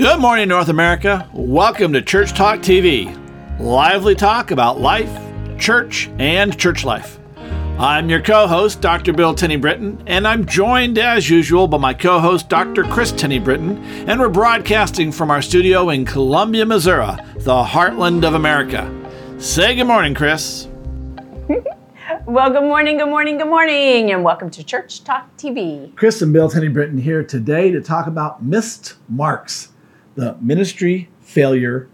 Good morning, North America. Welcome to Church Talk TV, lively talk about life, church, and church life. I'm your co host, Dr. Bill Tenny Britton, and I'm joined as usual by my co host, Dr. Kris Tenny Britton, and we're broadcasting from our studio in Columbia, Missouri, the heartland of America. Say good morning, Kris. Well, good morning, good morning, good morning, and welcome to Church Talk TV. Kris and Bill Tenny Britton here today to talk about missed marks the ministry failure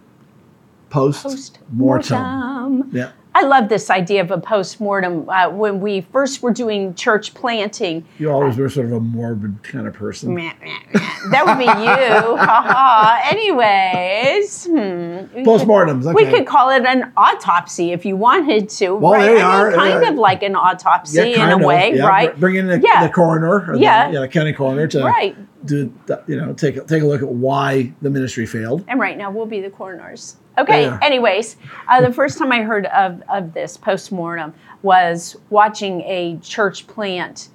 post mortem. Yeah. I love this idea of a post mortem. Uh, when we first were doing church planting, you always were sort of a morbid kind of person. that would be you. ha. Anyways, hmm. postmortems. Okay. We could call it an autopsy if you wanted to. Well, right? they I mean, are kind of like an autopsy yeah, in a way, yeah. right? Bring in the, yeah. the coroner, yeah, the, yeah, the county coroner to right do you know take take a look at why the ministry failed. And right now we'll be the coroners. Okay. Yeah. Anyways, uh, the first time I heard of of this post mortem was watching a church plant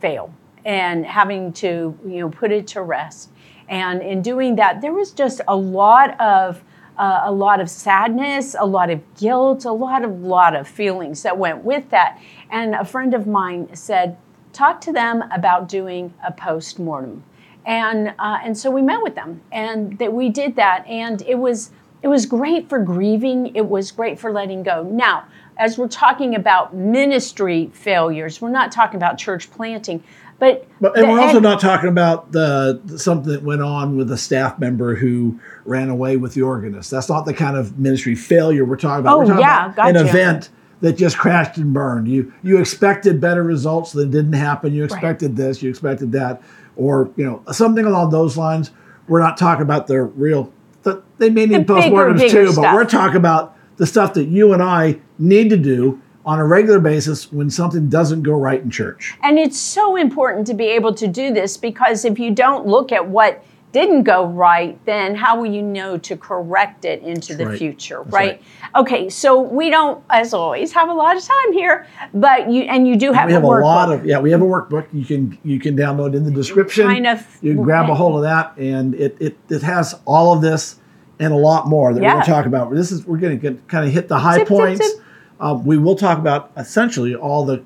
fail and having to you know put it to rest. And in doing that, there was just a lot of uh, a lot of sadness, a lot of guilt, a lot of lot of feelings that went with that. And a friend of mine said, talk to them about doing a post mortem and uh, and so we met with them, and that we did that, and it was it was great for grieving. It was great for letting go. Now, as we're talking about ministry failures, we're not talking about church planting, but, but and we're also not talking about the something that went on with a staff member who ran away with the organist. That's not the kind of ministry failure we're talking about. Oh, we're talking yeah, about gotcha. an event that just crashed and burned. You you expected better results that didn't happen. You expected right. this. You expected that or you know something along those lines. We're not talking about the real. The, they may need the postmortems too, stuff. but we're talking about the stuff that you and I need to do on a regular basis when something doesn't go right in church. And it's so important to be able to do this because if you don't look at what didn't go right, then how will you know to correct it into the right. future, right? right? Okay, so we don't, as always, have a lot of time here, but you and you do have. We have a, a lot of yeah. We have a workbook you can you can download in the description. Kind of. You can grab a hold of that, and it it, it has all of this and a lot more that yeah. we're going to talk about. This is we're going to kind of hit the high zip, points. Zip, zip. Um, we will talk about essentially all the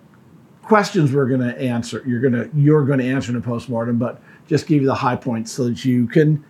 questions we're going to answer. You're going to you're going to answer in a postmortem, but just give you the high points so that you can,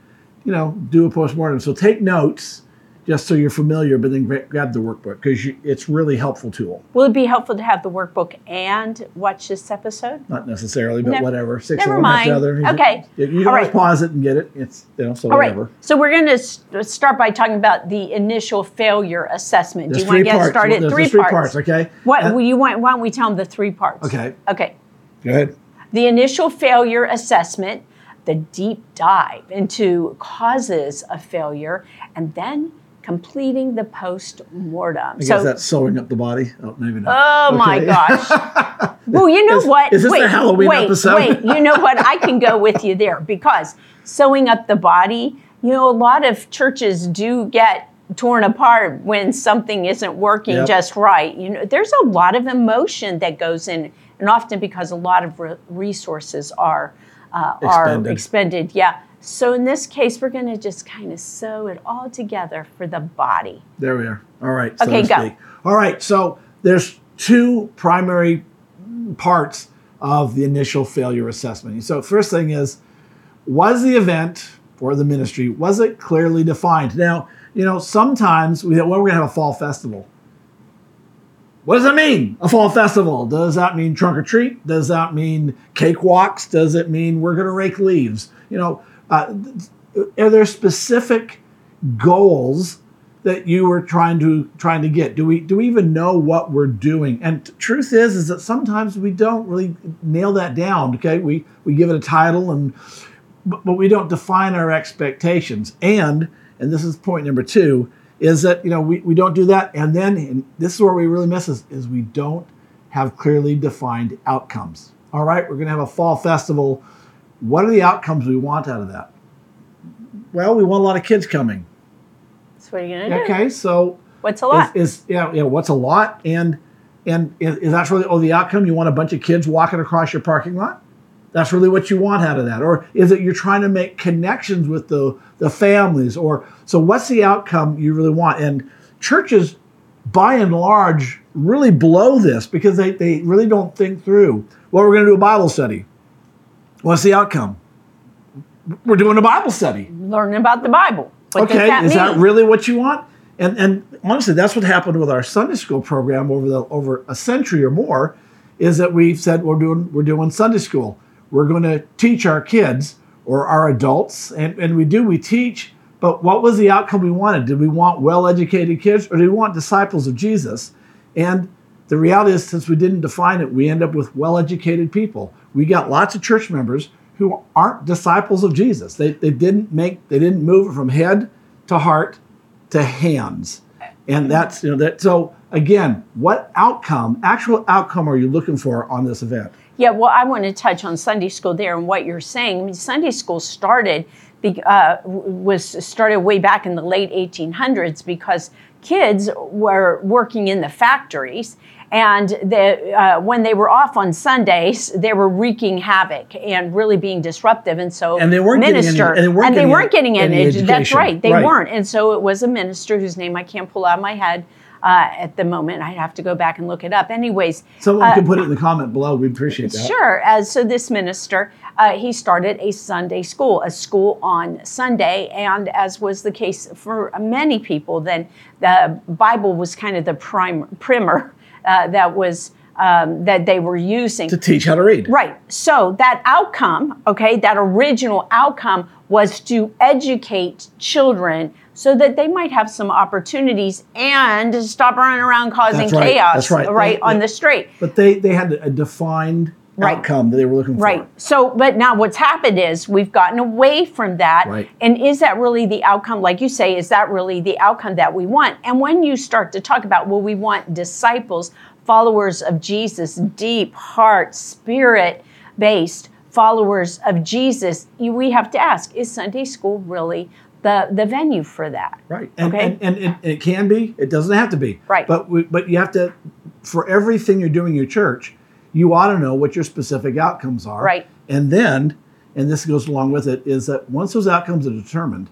you know, do a postmortem. So take notes just so you're familiar, but then grab the workbook because it's really helpful tool. Will it be helpful to have the workbook and watch this episode? Not necessarily, but whatever. Six never mind. Other. Okay. You, you can always right. pause it and get it. It's you know so All whatever. Right. So we're going to start by talking about the initial failure assessment. There's Do you want to get parts. started? There's three, three parts. parts. Okay. What uh, you want? Why don't we tell them the three parts? Okay. Okay. Go ahead. The initial failure assessment, the deep dive into causes of failure, and then completing the post mortem. I guess so, that's sewing up the body. Oh, maybe not. Oh okay. my gosh. well, you know is, what? Is this wait, the Halloween wait, episode? Wait, you know what? I can go with you there because sewing up the body, you know, a lot of churches do get torn apart when something isn't working yep. just right. You know, there's a lot of emotion that goes in, and often because a lot of re- resources are uh, expended. are expended. Yeah. So in this case, we're going to just kind of sew it all together for the body. There we are. All right. So okay, go. All right. So there's two primary parts of the initial failure assessment. So first thing is, was the event or the ministry was it clearly defined? Now, you know, sometimes we well, we're going to have a fall festival. What does that mean? A fall festival? Does that mean trunk or treat? Does that mean cakewalks? Does it mean we're going to rake leaves? You know, uh, are there specific goals that you were trying to trying to get? Do we do we even know what we're doing? And truth is, is that sometimes we don't really nail that down. Okay, we we give it a title and but, but we don't define our expectations. And and this is point number two is that you know we, we don't do that. And then and this is where we really miss is, is we don't have clearly defined outcomes. All right we're going to have a fall festival. What are the outcomes we want out of that? Well we want a lot of kids coming. That's what you're going to do? Okay so what's a lot? is, is yeah yeah what's a lot? And and is, is that really oh the outcome? You want a bunch of kids walking across your parking lot that's really what you want out of that? Or is it you're trying to make connections with the, the families? Or so what's the outcome you really want? And churches, by and large, really blow this because they, they really don't think through. Well, we're going to do a Bible study. What's the outcome? We're doing a Bible study. Learning about the Bible. What okay, that is mean? that really what you want? And and honestly, that's what happened with our Sunday school program over the over a century or more, is that we said we're doing we're doing Sunday school. We're going to teach our kids or our adults, and, and we do we teach. But what was the outcome we wanted? Did we want well-educated kids, or did we want disciples of Jesus? And the reality is, since we didn't define it, we end up with well-educated people. We got lots of church members who aren't disciples of Jesus. They, they didn't make they didn't move from head to heart to hands. And that's you know that so again, what outcome, actual outcome are you looking for on this event? Yeah, well, I want to touch on Sunday school there and what you're saying. I mean, Sunday school started uh, was started way back in the late 1800s because kids were working in the factories and the, uh, when they were off on Sundays, they were wreaking havoc and really being disruptive. And so, and they weren't minister, getting any, and they weren't, and getting, they weren't getting any, any That's right, they right. weren't. And so it was a minister whose name I can't pull out of my head. Uh, at the moment, I'd have to go back and look it up. Anyways, someone uh, can put it in the comment below. We appreciate that. Sure. As so, this minister uh, he started a Sunday school, a school on Sunday, and as was the case for many people, then the Bible was kind of the prime primer uh, that was um, that they were using to teach how to read. Right. So that outcome, okay, that original outcome was to educate children so that they might have some opportunities and stop running around causing That's right. chaos That's right. right on the street. But they they had a defined Right. outcome that they were looking for. Right. So, but now what's happened is we've gotten away from that. Right. And is that really the outcome? Like you say, is that really the outcome that we want? And when you start to talk about, well, we want disciples, followers of Jesus, deep heart, spirit based followers of Jesus, you, we have to ask, is Sunday school really the, the venue for that? Right. And, Okay. and, and, and it can be. It doesn't have to be. Right. But we, but you have to, for everything you're doing in your church, you ought to know what your specific outcomes are. Right. And then, and this goes along with it, is that once those outcomes are determined,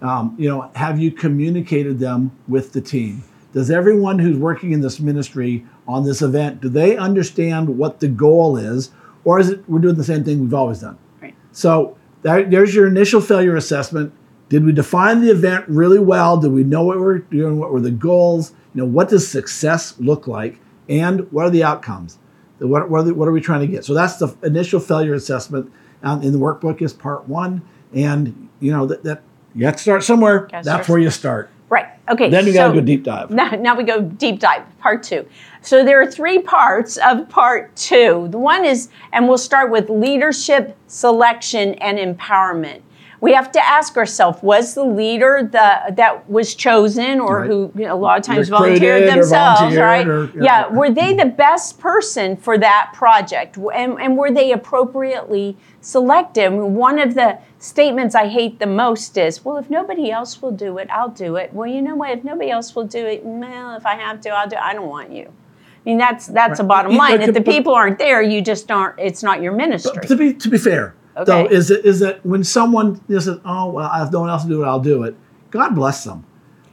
um, you know, have you communicated them with the team? Does everyone who's working in this ministry on this event, do they understand what the goal is? Or is it we're doing the same thing we've always done? Right. So that, there's your initial failure assessment. Did we define the event really well? Did we know what we're doing? What were the goals? You know, what does success look like? And what are the outcomes? What, what, are, the, what are we trying to get? So that's the initial failure assessment. Um, in the workbook is part one, and you know that, that you have to start somewhere. That's start where you start. Right. Okay. Then you got to go deep dive. Now, now we go deep dive, part two. So there are three parts of part two. The one is, and we'll start with leadership, selection, and empowerment. We have to ask ourselves: Was the leader the that was chosen, or Right. who you know, a lot of times Recruited volunteered themselves, volunteered right? or- yeah. Were they the best person for that project, and, and were they appropriately selected? One of the statements I hate the most is, "Well, if nobody else will do it, I'll do it." Well, you know what? If nobody else will do it, well, if I have to, I'll do. it. I don't want you. I mean, that's that's a bottom line. but- If the but- people aren't there, you just aren't. It's not your ministry. To be to be fair, Okay. is it is that when someone just says, "Oh, well, if no one else will do it, I'll do it." God bless them.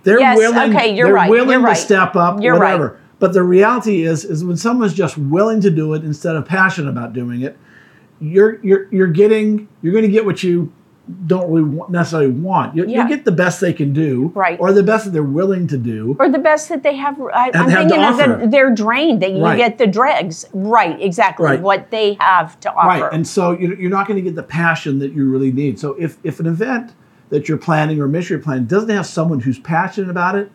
They're Yes, willing. okay, you're they're right, willing you're to right. step up, You're right. whatever. But the reality is, is when someone's just willing to do it instead of passionate about doing it, you're you're you're getting you're going to get what you don't really want, necessarily want. You, Yeah. get the best they can do, Right. or the best that they're willing to do. or the best that they have. I, I'm have thinking of the, they're drained. That you Right. get the dregs. Right. Exactly. Right. What they have to offer. Right, and so you're you're not going to get the passion that you really need. So if if an event that you're planning or mission you're planning doesn't have someone who's passionate about it,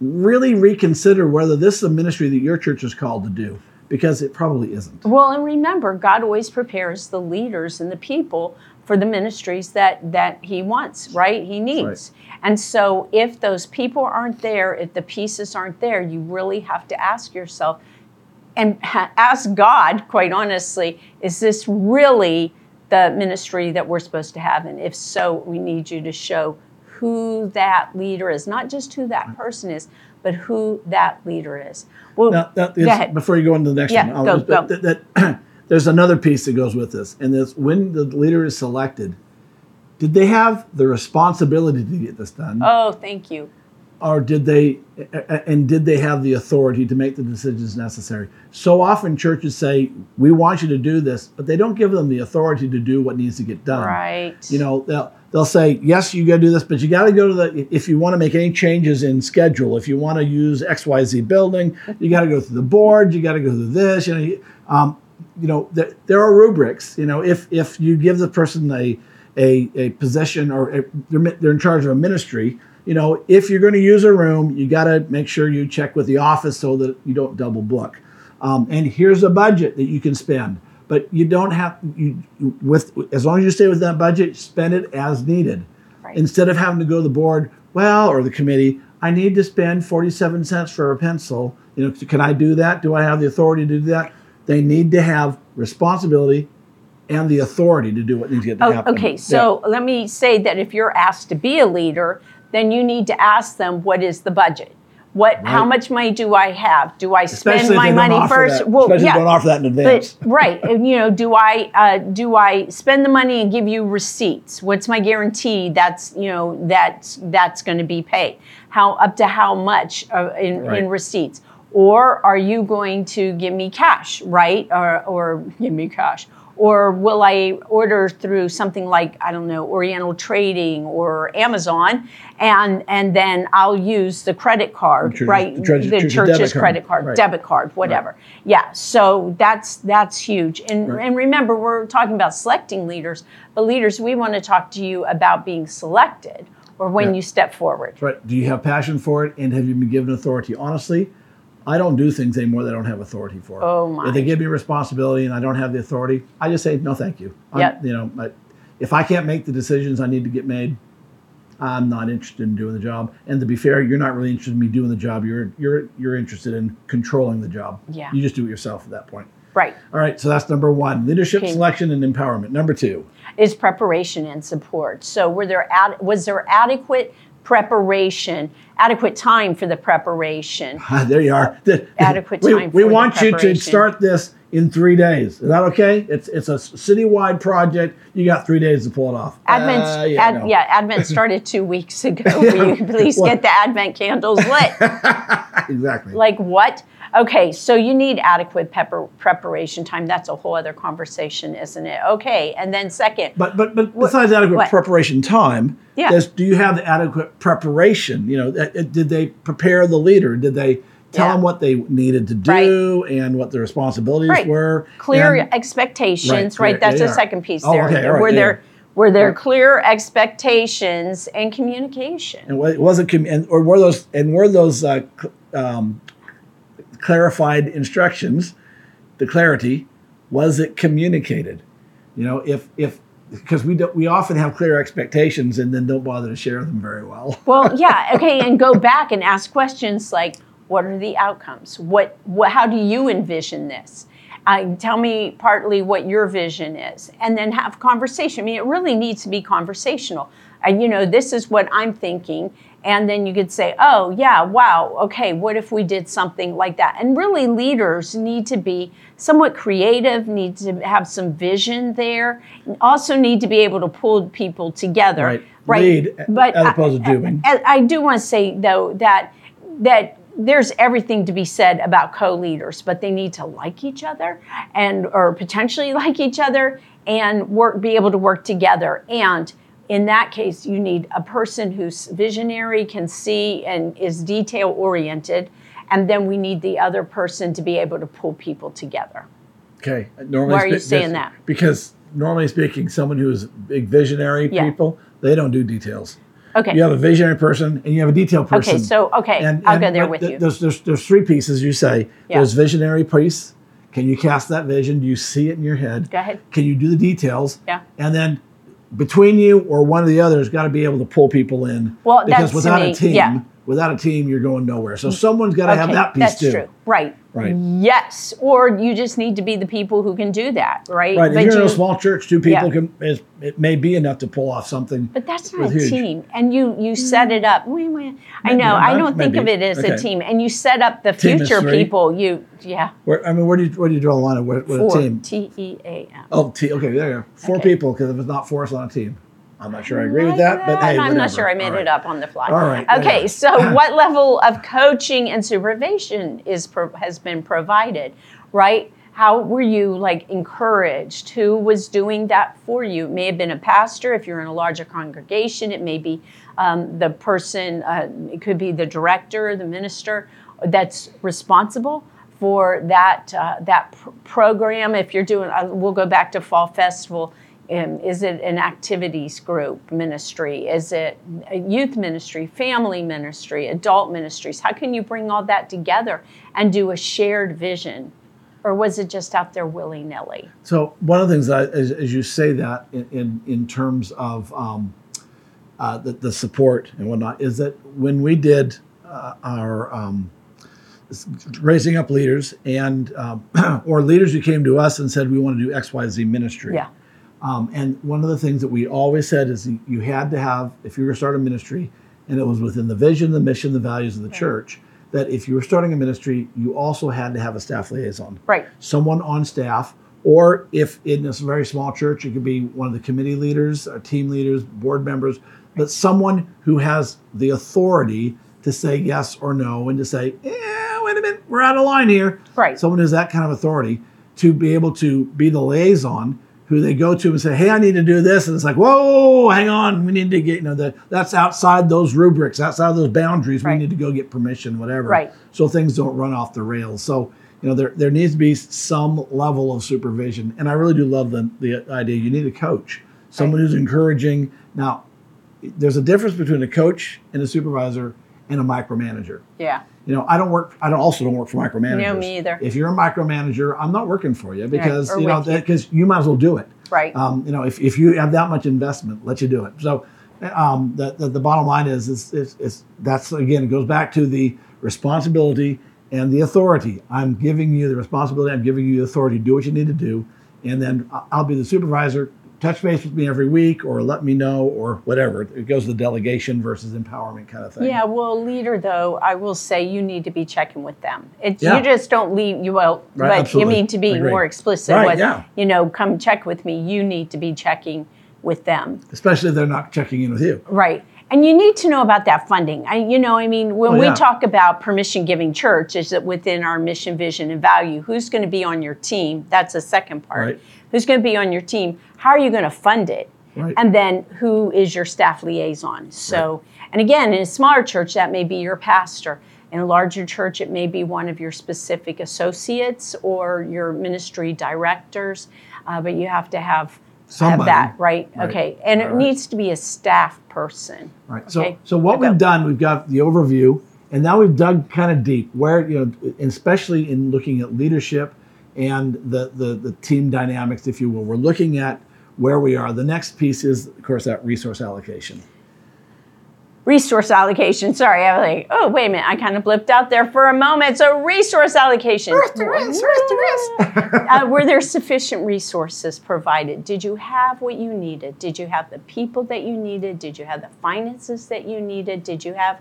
really reconsider whether this is a ministry that your church is called to do, because it probably isn't. Well, and remember, God always prepares the leaders and the people for the ministries that that He wants, right? He needs. And so, if those people aren't there, if the pieces aren't there, you really have to ask yourself and ha- ask God, quite honestly, is this really the ministry that we're supposed to have? And if so, we need you to show who that leader is, not just who that mm-hmm. person is, but who that leader is. Well, Now, ahead. before you go into the next Yeah, one, I'll go, just- go. That, that there's another piece that goes with this, and this when the leader is selected, did they have the responsibility to get this done? Oh, thank you. Or did they, and did they have the authority to make the decisions necessary? So often churches say, we want you to do this, but they don't give them the authority to do what needs to get done. Right. You know, they'll, they'll say, yes, you got to do this, but you got to go to the, if you want to make any changes in schedule, if you want to use XYZ building, you got to go through the board, you got to go through this, you know, um, you know, there, there are rubrics, you know, if, if you give the person a, a, a position or a, they're, they're in charge of a ministry, you know, if you're going to use a room, you got to make sure you check with the office so that you don't double book. Um, and here's a budget that you can spend, but you don't have you with as long as you stay with that budget, spend it as needed. Right. Instead of having to go to the board, well, or the committee, I need to spend 47 cents for a pencil. You know, can I do that? Do I have the authority to do that? They need to have responsibility and the authority to do what needs to get oh, happen. Okay, so yeah. let me say that if you're asked to be a leader, then you need to ask them what is the budget. What? Right. How much money do I have? Do I spend Especially my money first? That. Well, Especially yeah, don't offer that in advance. But, right, and, you know, do I uh, do I spend the money and give you receipts? What's my guarantee? That's you know that's that's going to be paid. How up to how much uh, in, right. in receipts? Or are you going to give me cash, right? Or or give me cash? Or will I order through something like, I don't know, Oriental Trading or Amazon, and, and then I'll use the credit card, church, right? The, church, the church's credit card, right. debit card, whatever. Right. Yeah, so that's that's huge. And, right. and remember, we're talking about selecting leaders, but leaders, we want to talk to you about being selected or when yeah. you step forward. Right. Do you have passion for it and have you been given authority? Honestly, I don't do things anymore that I don't have authority for. Oh my! If they give me responsibility and I don't have the authority, I just say no, thank you. Yeah. You know, I, if I can't make the decisions I need to get made, I'm not interested in doing the job. And to be fair, you're not really interested in me doing the job. You're you're you're interested in controlling the job. Yeah. You just do it yourself at that point. Right. All right. So that's number one: leadership okay. selection and empowerment. Number two is preparation and support. So were there ad- was there adequate preparation, adequate time for the preparation. Ah, there you are. adequate time. We, we want you to start this in three days. Is that okay? It's it's a citywide project. You got three days to pull it off. Advent, uh, yeah, ad, no. yeah, Advent started two weeks ago. Will you please get the Advent candles lit? exactly. Like what? Okay, so you need adequate pepper preparation time. That's a whole other conversation, isn't it? Okay, and then second. But but but besides adequate what? preparation time, yeah. do you have the adequate preparation? You know, did they prepare the leader? Did they tell yeah. them what they needed to do right. and what the responsibilities right. were? Clear and, expectations, right? right? That's the second piece oh, there. Okay, were yeah. there were there clear expectations and communication? And was it and or were those and were those uh, um, clarified instructions, the clarity, was it communicated? You know, if if because we don't, we often have clear expectations and then don't bother to share them very well. well, yeah, okay, and go back and ask questions like, what are the outcomes? What, what how do you envision this? Uh, tell me partly what your vision is, and then have conversation. I mean, it really needs to be conversational. And you know, this is what I'm thinking, and then you could say, oh, yeah, wow, okay, what if we did something like that? And really, leaders need to be somewhat creative, need to have some vision there, also need to be able to pull people together. Right. right? Lead but as opposed I, to doing. I, I do want to say, though, that that there's everything to be said about co-leaders, but they need to like each other and or potentially like each other and work be able to work together and in that case, you need a person who's visionary, can see, and is detail oriented. And then we need the other person to be able to pull people together. Okay. Normally, Why are you saying that? Because normally speaking, someone who's big visionary yeah. people, they don't do details. Okay. You have a visionary person and you have a detail person. Okay, so okay, and, I'll and go there with th- you. There's, there's, there's three pieces you say. Yeah. There's visionary piece. Can you cast that vision? Do you see it in your head? Go ahead. Can you do the details? Yeah. And then between you or one of the others got to be able to pull people in. Well, because without me, a team, yeah. Without a team, you're going nowhere. So mm. someone's got to okay, have that piece that's too. That's true. Right. Right. Yes. Or you just need to be the people who can do that. Right. Right. But if you're you, in a small church, two people yeah. can. Is, it may be enough to pull off something. But that's not a huge. team. And you you set it up. I know. I don't think of it as okay. a team. And you set up the team future people. You yeah. Where, I mean, where do you where do you draw the line? What, what a team? T E A M. Oh, T. Okay, there you go. Four okay. people. Because if it's not four, it's on a team. I'm not sure I agree with that, but hey, I'm whatever. not sure I made it up on the fly. All right. Okay, so what level of coaching and supervision is has been provided, right? How were you like encouraged? Who was doing that for you? It may have been a pastor if you're in a larger congregation. It may be um, the person. Uh, it could be the director, the minister that's responsible for that uh, that pr- program. If you're doing, uh, we'll go back to fall festival um, is it an activities group ministry? Is it a youth ministry, family ministry, adult ministries? How can you bring all that together and do a shared vision? Or was it just out there willy nilly? So, one of the things that, as, as you say that in, in, in terms of um, uh, the, the, support and whatnot, is that when we did uh, our um, raising up leaders and um, or leaders who came to us and said we want to do X Y Z ministry. Yeah. Um, and one of the things that we always said is you had to have, if you were starting a ministry, and it was within the vision, the mission, the values of the right. church, that if you were starting a ministry, you also had to have a staff liaison. Right. Someone on staff, or if in a very small church, it could be one of the committee leaders, or team leaders, board members, but someone who has the authority to say yes or no and to say, yeah, wait a minute, we're out of line here. Right. Someone who has that kind of authority to be able to be the liaison who they go to and say, "Hey, I need to do this," and it's like, "Whoa, hang on, we need to get you know that that's outside those rubrics, outside those boundaries. Right. We need to go get permission, whatever." Right. So things don't run off the rails. So you know there there needs to be some level of supervision, and I really do love the the idea. You need a coach, someone right. who's encouraging. Now, there's a difference between a coach and a supervisor and a micromanager. Yeah you know, I don't work. I don't also don't work for micromanagers. No, me either. If you're a micromanager, I'm not working for you because right. you know because you might as well do it. Right. Um, you know, if, if you have that much investment, let you do it. So, um, the, the, the bottom line is, is, is, is that's again it goes back to the responsibility and the authority. I'm giving you the responsibility. I'm giving you the authority. Do what you need to do, and then I'll be the supervisor touch base with me every week or let me know or whatever. It goes to the delegation versus empowerment kind of thing. Yeah, well, leader though, I will say you need to be checking with them. It's yeah. you just don't leave you well, right, but absolutely. you mean to be more explicit right, with yeah. you know, come check with me. You need to be checking with them. Especially if they're not checking in with you. Right. And you need to know about that funding. I, you know, I mean, when oh, yeah. we talk about permission giving church, is it within our mission, vision, and value? Who's going to be on your team? That's the second part. Right. Who's going to be on your team? How are you going to fund it? Right. And then who is your staff liaison? So, right. and again, in a smaller church, that may be your pastor. In a larger church, it may be one of your specific associates or your ministry directors. Uh, but you have to have Somebody. have that, right? right. Okay. And All it needs to be a staff person. Right. Okay? So so what we've done, we've got the overview, and now we've dug kind of deep where, you know, especially in looking at leadership and the, the, the team dynamics, if you will. We're looking at where we are. The next piece is, of course, that resource allocation resource allocation. Sorry, I was like, oh, wait a minute. I kind of blipped out there for a moment. So, resource allocation. uh, were there sufficient resources provided? Did you have what you needed? Did you have the people that you needed? Did you have the finances that you needed? Did you have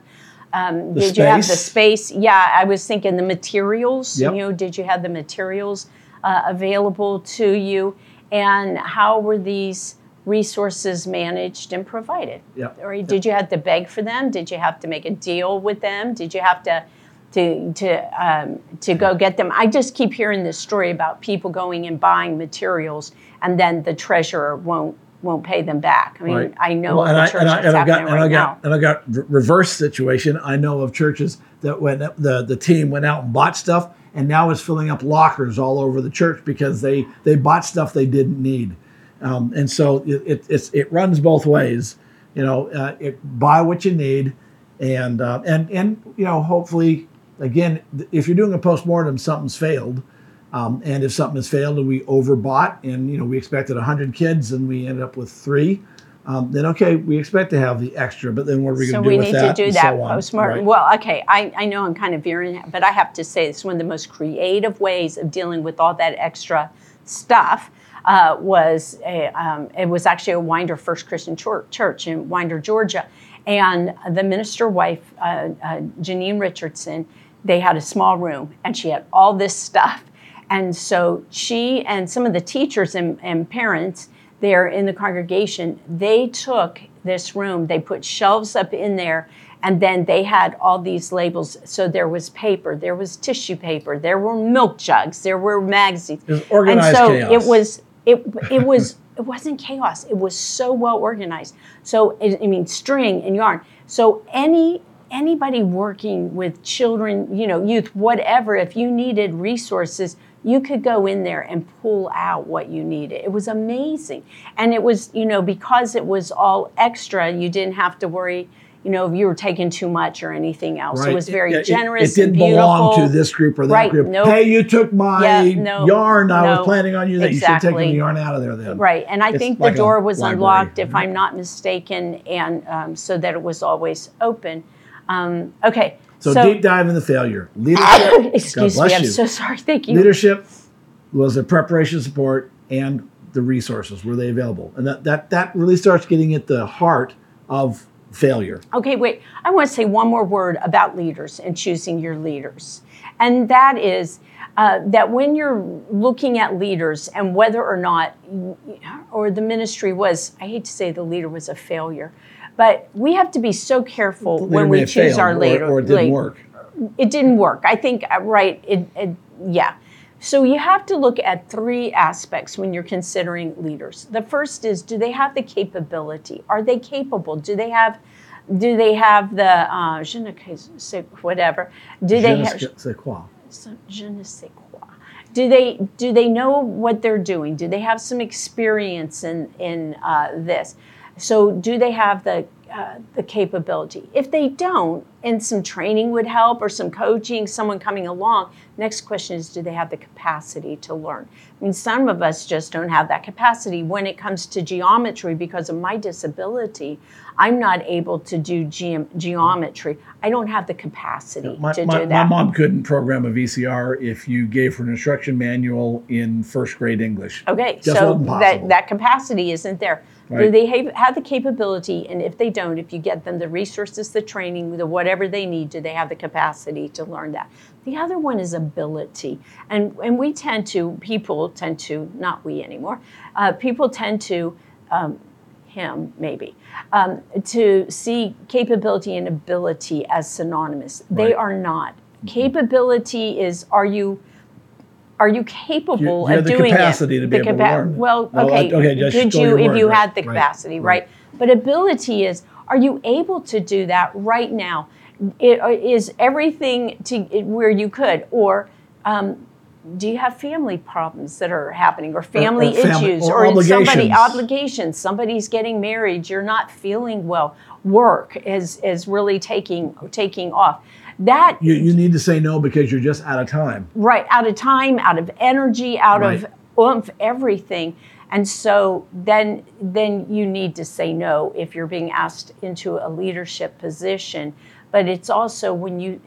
um, did space. you have the space? Yeah, I was thinking the materials. Yep. You know, did you have the materials uh, available to you? And how were these resources managed and provided. Yep. Or did you have to beg for them? Did you have to make a deal with them? Did you have to to to um, to go get them? I just keep hearing this story about people going and buying materials and then the treasurer won't won't pay them back. I mean, right. I know well, and I, church and I, and I've got, right and I got, now. And I got reverse situation. I know of churches that when the, the team went out and bought stuff and now is filling up lockers all over the church because they, they bought stuff they didn't need. Um, and so it, it, it runs both ways. You know, uh, it, buy what you need, and uh, and and you know, hopefully, again, if you're doing a postmortem, something's failed. Um, and if something has failed and we overbought, and you know, we expected 100 kids and we ended up with three, um, then okay, we expect to have the extra, but then what are we so going to do with that? So we need to do that so postmortem. right? Well, okay, I, I know I'm kind of veering, but I have to say it's one of the most creative ways of dealing with all that extra stuff. Uh, was a, um, it was actually a Winder First Christian Church, church in Winder, Georgia, and the minister wife uh, uh, Janine Richardson. They had a small room, and she had all this stuff, and so she and some of the teachers and, and parents there in the congregation, they took this room, they put shelves up in there, and then they had all these labels. So there was paper, there was tissue paper, there were milk jugs, there were magazines. It was organized and so chaos. it was it it was it wasn't chaos. It was so well organized. So I I mean string and yarn. So any anybody working with children, you know, youth, whatever, if you needed resources, you could go in there and pull out what you needed. It was amazing. And it was, you know, because it was all extra, you didn't have to worry, you know, if you were taking too much or anything else. It was very yeah, generous. It, didn't and belong to this group or that Right, group. nope. Hey, you took my Yeah, no, yarn. I was planning on you that you should exactly. taken the yarn out of there then. Right, and I It's think like the door was library. unlocked, if I'm not mistaken, and um, so that it was always open. Um, okay, So, deep dive into failure. Leadership. Excuse me, I'm you. so sorry. Thank you. Leadership was the preparation support and the resources. Were they available? And that, that, that really starts getting at the heart of failure. Okay, wait. I want to say one more word about leaders and choosing your leaders. And that is uh, that when you're looking at leaders and whether or not, or the ministry was, I hate to say the leader was a failure, but we have to be so careful when we choose failed our or- Or, it didn't like- work. it didn't work. I think uh, right. It, it yeah. So you have to look at three aspects when you're considering leaders. The first is do they have the capability? Are they capable? Do they have do they have the uh, je ne sais whatever? Do Je they have sais quoi. je ne sais quoi. Do they do they know what they're doing? Do they have some experience in in uh, this? So do they have the uh, the capability? If they don't, and some training would help, or some coaching, someone coming along. Next question is, do they have the capacity to learn? I mean, some of us just don't have that capacity when it comes to geometry because of my disability. I'm not able to do geom- geometry. I don't have the capacity My, to my, do that. my mom couldn't program a VCR if you gave her an instruction manual in first grade English. Okay, Just so that, that capacity isn't there. Do they have, have the capability? And if they don't, if you get them the resources, the training, the whatever they need, do they have the capacity to learn that? The other one is ability. And, and we tend to, people tend to, not we anymore, uh, people tend to, um, him maybe, um, to see capability and ability as synonymous. They are not. Capability is, are you are you capable You- you of the doing capacity it? to be The able to learn. Well, Well, okay. okay, just Could show you, if word, you right, had the capacity, right. right. But ability is, are you able to do that right now? It, uh, is everything to it, where you could, or um, do you have family problems that are happening, or family or family- issues, or somebody obligations. obligations? Somebody's getting married. You're not feeling well. Work is is really taking taking off. That You, you need to say no because you're just out of time. right out of time out of energy out of oomph everything. And so then then you need to say no if you're being asked into a leadership position. But it's also when you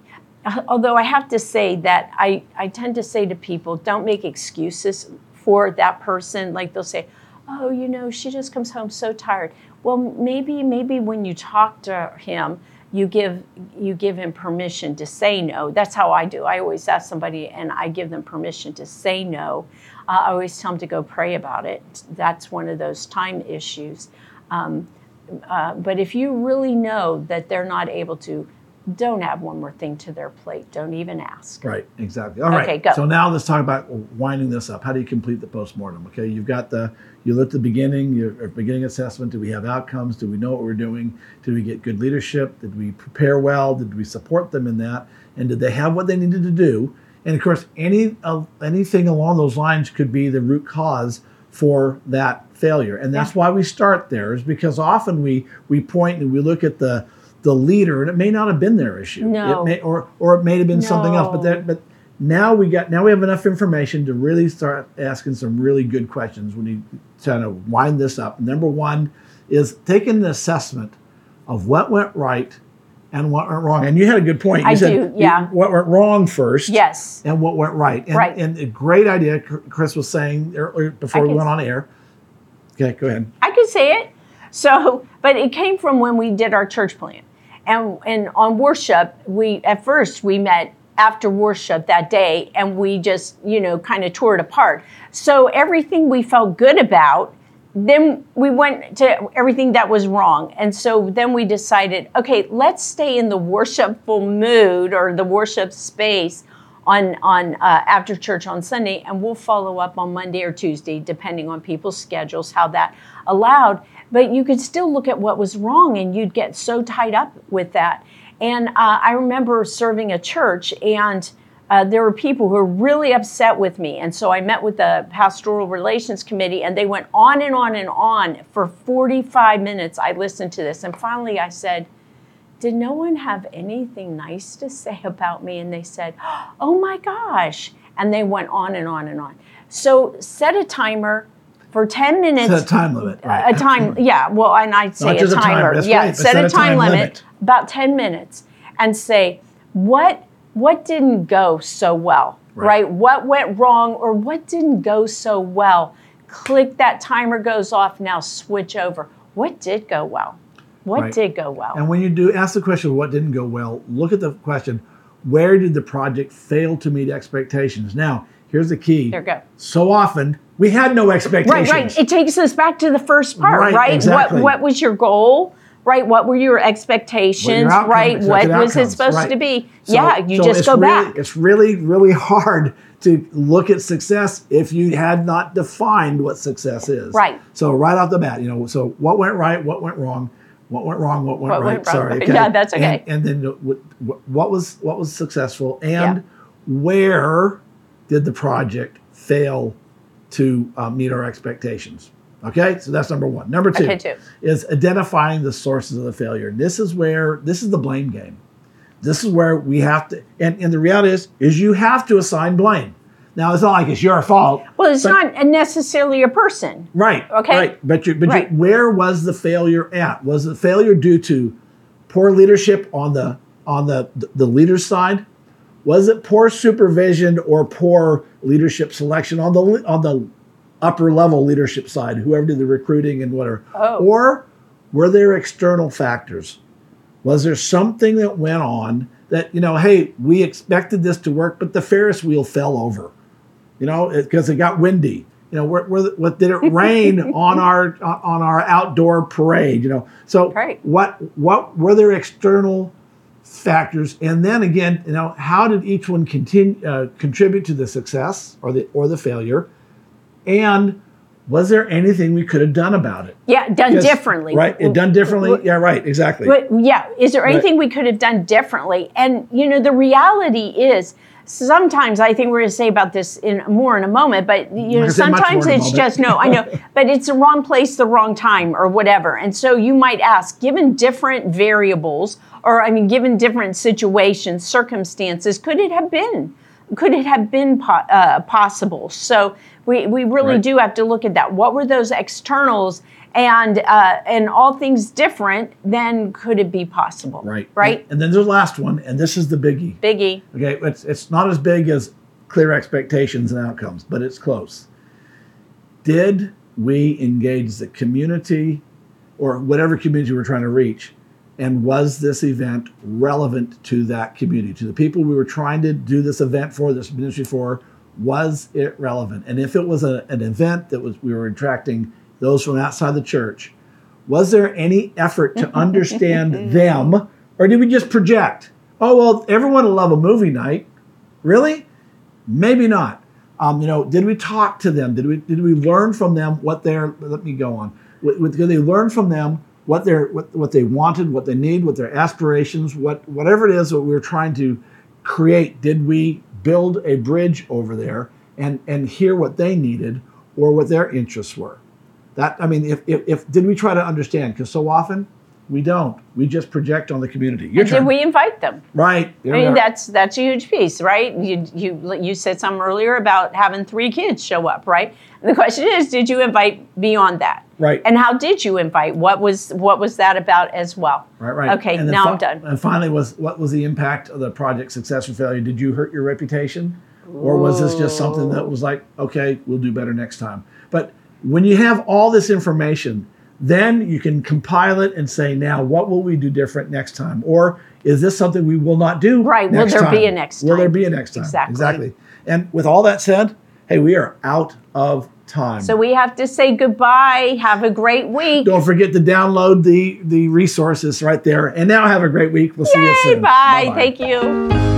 although i have to say that i i tend to say to people don't make excuses for that person. Like they'll say oh you know she just comes home so tired. Well maybe maybe when you talk to him you give you give him permission to say no. That's how I do. I always ask somebody and I give them permission to say no. Uh, I always tell them to go pray about it. That's one of those time issues. Um, uh, but if you really know that they're not able to, don't add one more thing to their plate. Don't even ask. Right, exactly. All right. Okay, go. So now let's talk about winding this up. How do you complete the postmortem? Okay, you've got the you look at the beginning, your beginning assessment. Do we have outcomes? Do we know what we're doing? Did we get good leadership? Did we prepare well? Did we support them in that? And did they have what they needed to do? And of course, any uh, anything along those lines could be the root cause for that failure. And that's why we start there, is because often we we point and we look at the the leader, and it may not have been their issue. No. It may, or or it may have been something else. But that but now we got now we have enough information to really start asking some really good questions when you kind of wind this up. Number one is taking an assessment of what went right and what went wrong. And you had a good point. You I said do, yeah. what went wrong first. Yes. And what went right. And, Right. and a great idea Kris was saying earlier before I we went on air. Okay, go ahead. I could say it. So, but it came from when we did our church plan. And and on worship, we at first we met after worship that day and we just, you know, kind of tore it apart. So everything we felt good about, then we went to everything that was wrong. And so then we decided, okay, let's stay in the worshipful mood or the worship space on on uh, after church on Sunday, and we'll follow up on Monday or Tuesday, depending on people's schedules, how that allowed. But you could still look at what was wrong, and you'd get so tied up with that. And uh, I remember serving a church, and uh, there were people who were really upset with me, and so I met with the pastoral relations committee, and they went on and on and on for 45 minutes. I listened to this, and finally I said did no one have anything nice to say about me? And they said, oh my gosh. And they went on and on and on. So set a timer for 10 minutes. Set a time limit. Right. A time, yeah. Well, and I'd say Not a timer, timer. yeah, right, but set, a time, limit, limit. about 10 minutes and say, what what didn't go so well? Right. right? What went wrong or what didn't go so well? Click that timer goes off. Now switch over. What did go well? What Right. did go well? And when you do ask the question, what didn't go well, look at the question, where did the project fail to meet expectations? Now, here's the key. There you go. So often, we had no expectations. Right, right. It takes us back to the first part, Right, right? exactly. What what was your goal? Right? What were your expectations? outcome- right? What was it supposed right. to be? So- yeah, you so just go really, back. It's really, really hard to look at success if you had not defined what success is. Right. So right off the bat, you know, so what went right, what went wrong, what went wrong, what went What right. went Sorry. okay? Yeah, that's okay. And, and then what, what was what was successful, and where did the project fail to uh, meet our expectations? Okay, so that's number one. Number two Okay, two. is identifying the sources of the failure. This is where this is the blame game. This is where we have to, and, and the reality is, is you have to assign blame. Now it's not like it's your fault. Well, it's but- not necessarily a person. right. Okay. Right. But you, but you- where was the failure at? Was the failure due to poor leadership on the on the the leader's side? Was it poor supervision or poor leadership selection on the on the upper level leadership side, whoever did the recruiting and whatever? Oh. Or were there external factors? Was there something that went on that, you know, hey, we expected this to work, but the Ferris wheel fell over, you know, because it, got windy. You know, where, where, what did it rain on our on our outdoor parade? You know, so Right. what what were there external factors? And then again, you know, how did each one continue uh, contribute to the success or the or the failure? And was there anything we could have done about it? Yeah, done Because- differently. Right. It done differently. Yeah, right. Exactly. But yeah, is there Right. anything we could have done differently? And you know, the reality is sometimes I think we're going to say about this in more in a moment, but you know, gonna say much sometimes more in a it's just no, I know, but it's the wrong place, the wrong time, or whatever. And so you might ask, given different variables, or I mean, given different situations, circumstances, could it have been? Could it have been po- uh, possible? So we, we really Right. do have to look at that. What were those externals? And uh, and all things different, then could it be possible? Right. Right. And then there's the last one, and this is the biggie. Biggie. Okay. It's it's not as big as clear expectations and outcomes, but it's close. Did we engage the community or whatever community we're trying to reach? And was this event relevant to that community, to the people we were trying to do this event for, this ministry for? Was it relevant? And if it was a, an event that was we were attracting those from outside the church, was there any effort to understand them, or did we just project? Oh well, everyone will love a movie night. Really? Maybe not. Um, you know, did we talk to them? Did we did we learn from them what they're? Let me go on. What- Did they learn from them what they're what, what they wanted, what they need, what their aspirations, what whatever it is that we were trying to create? Did we build a bridge over there and and hear what they needed or what their interests were? That I mean, if if, if did we try to understand? Because so often We don't. We just project on the community. Your turn. Did we invite them? Right. I mean, that's that's a huge piece, right? You you you said something earlier about having three kids show up, right? And the question is, did you invite beyond that? Right. And how did you invite? What was what was that about as well? Right, right. Okay, And now fi- I'm done. And finally, was what was the impact of the project success or failure? Did you hurt your reputation, or was this just something that was like, okay, we'll do better next time? But when you have all this information, then you can compile it and say, now what will we do different next time? Or is this something we will not do? Right, will there be time? a next time? Will there be a next time? Exactly. Exactly. And with all that said, hey, we are out of time. So we have to say goodbye. Have a great week. don't forget to download the the resources right there. And now have a great week. We'll see you soon. bye. Bye-bye. Thank you.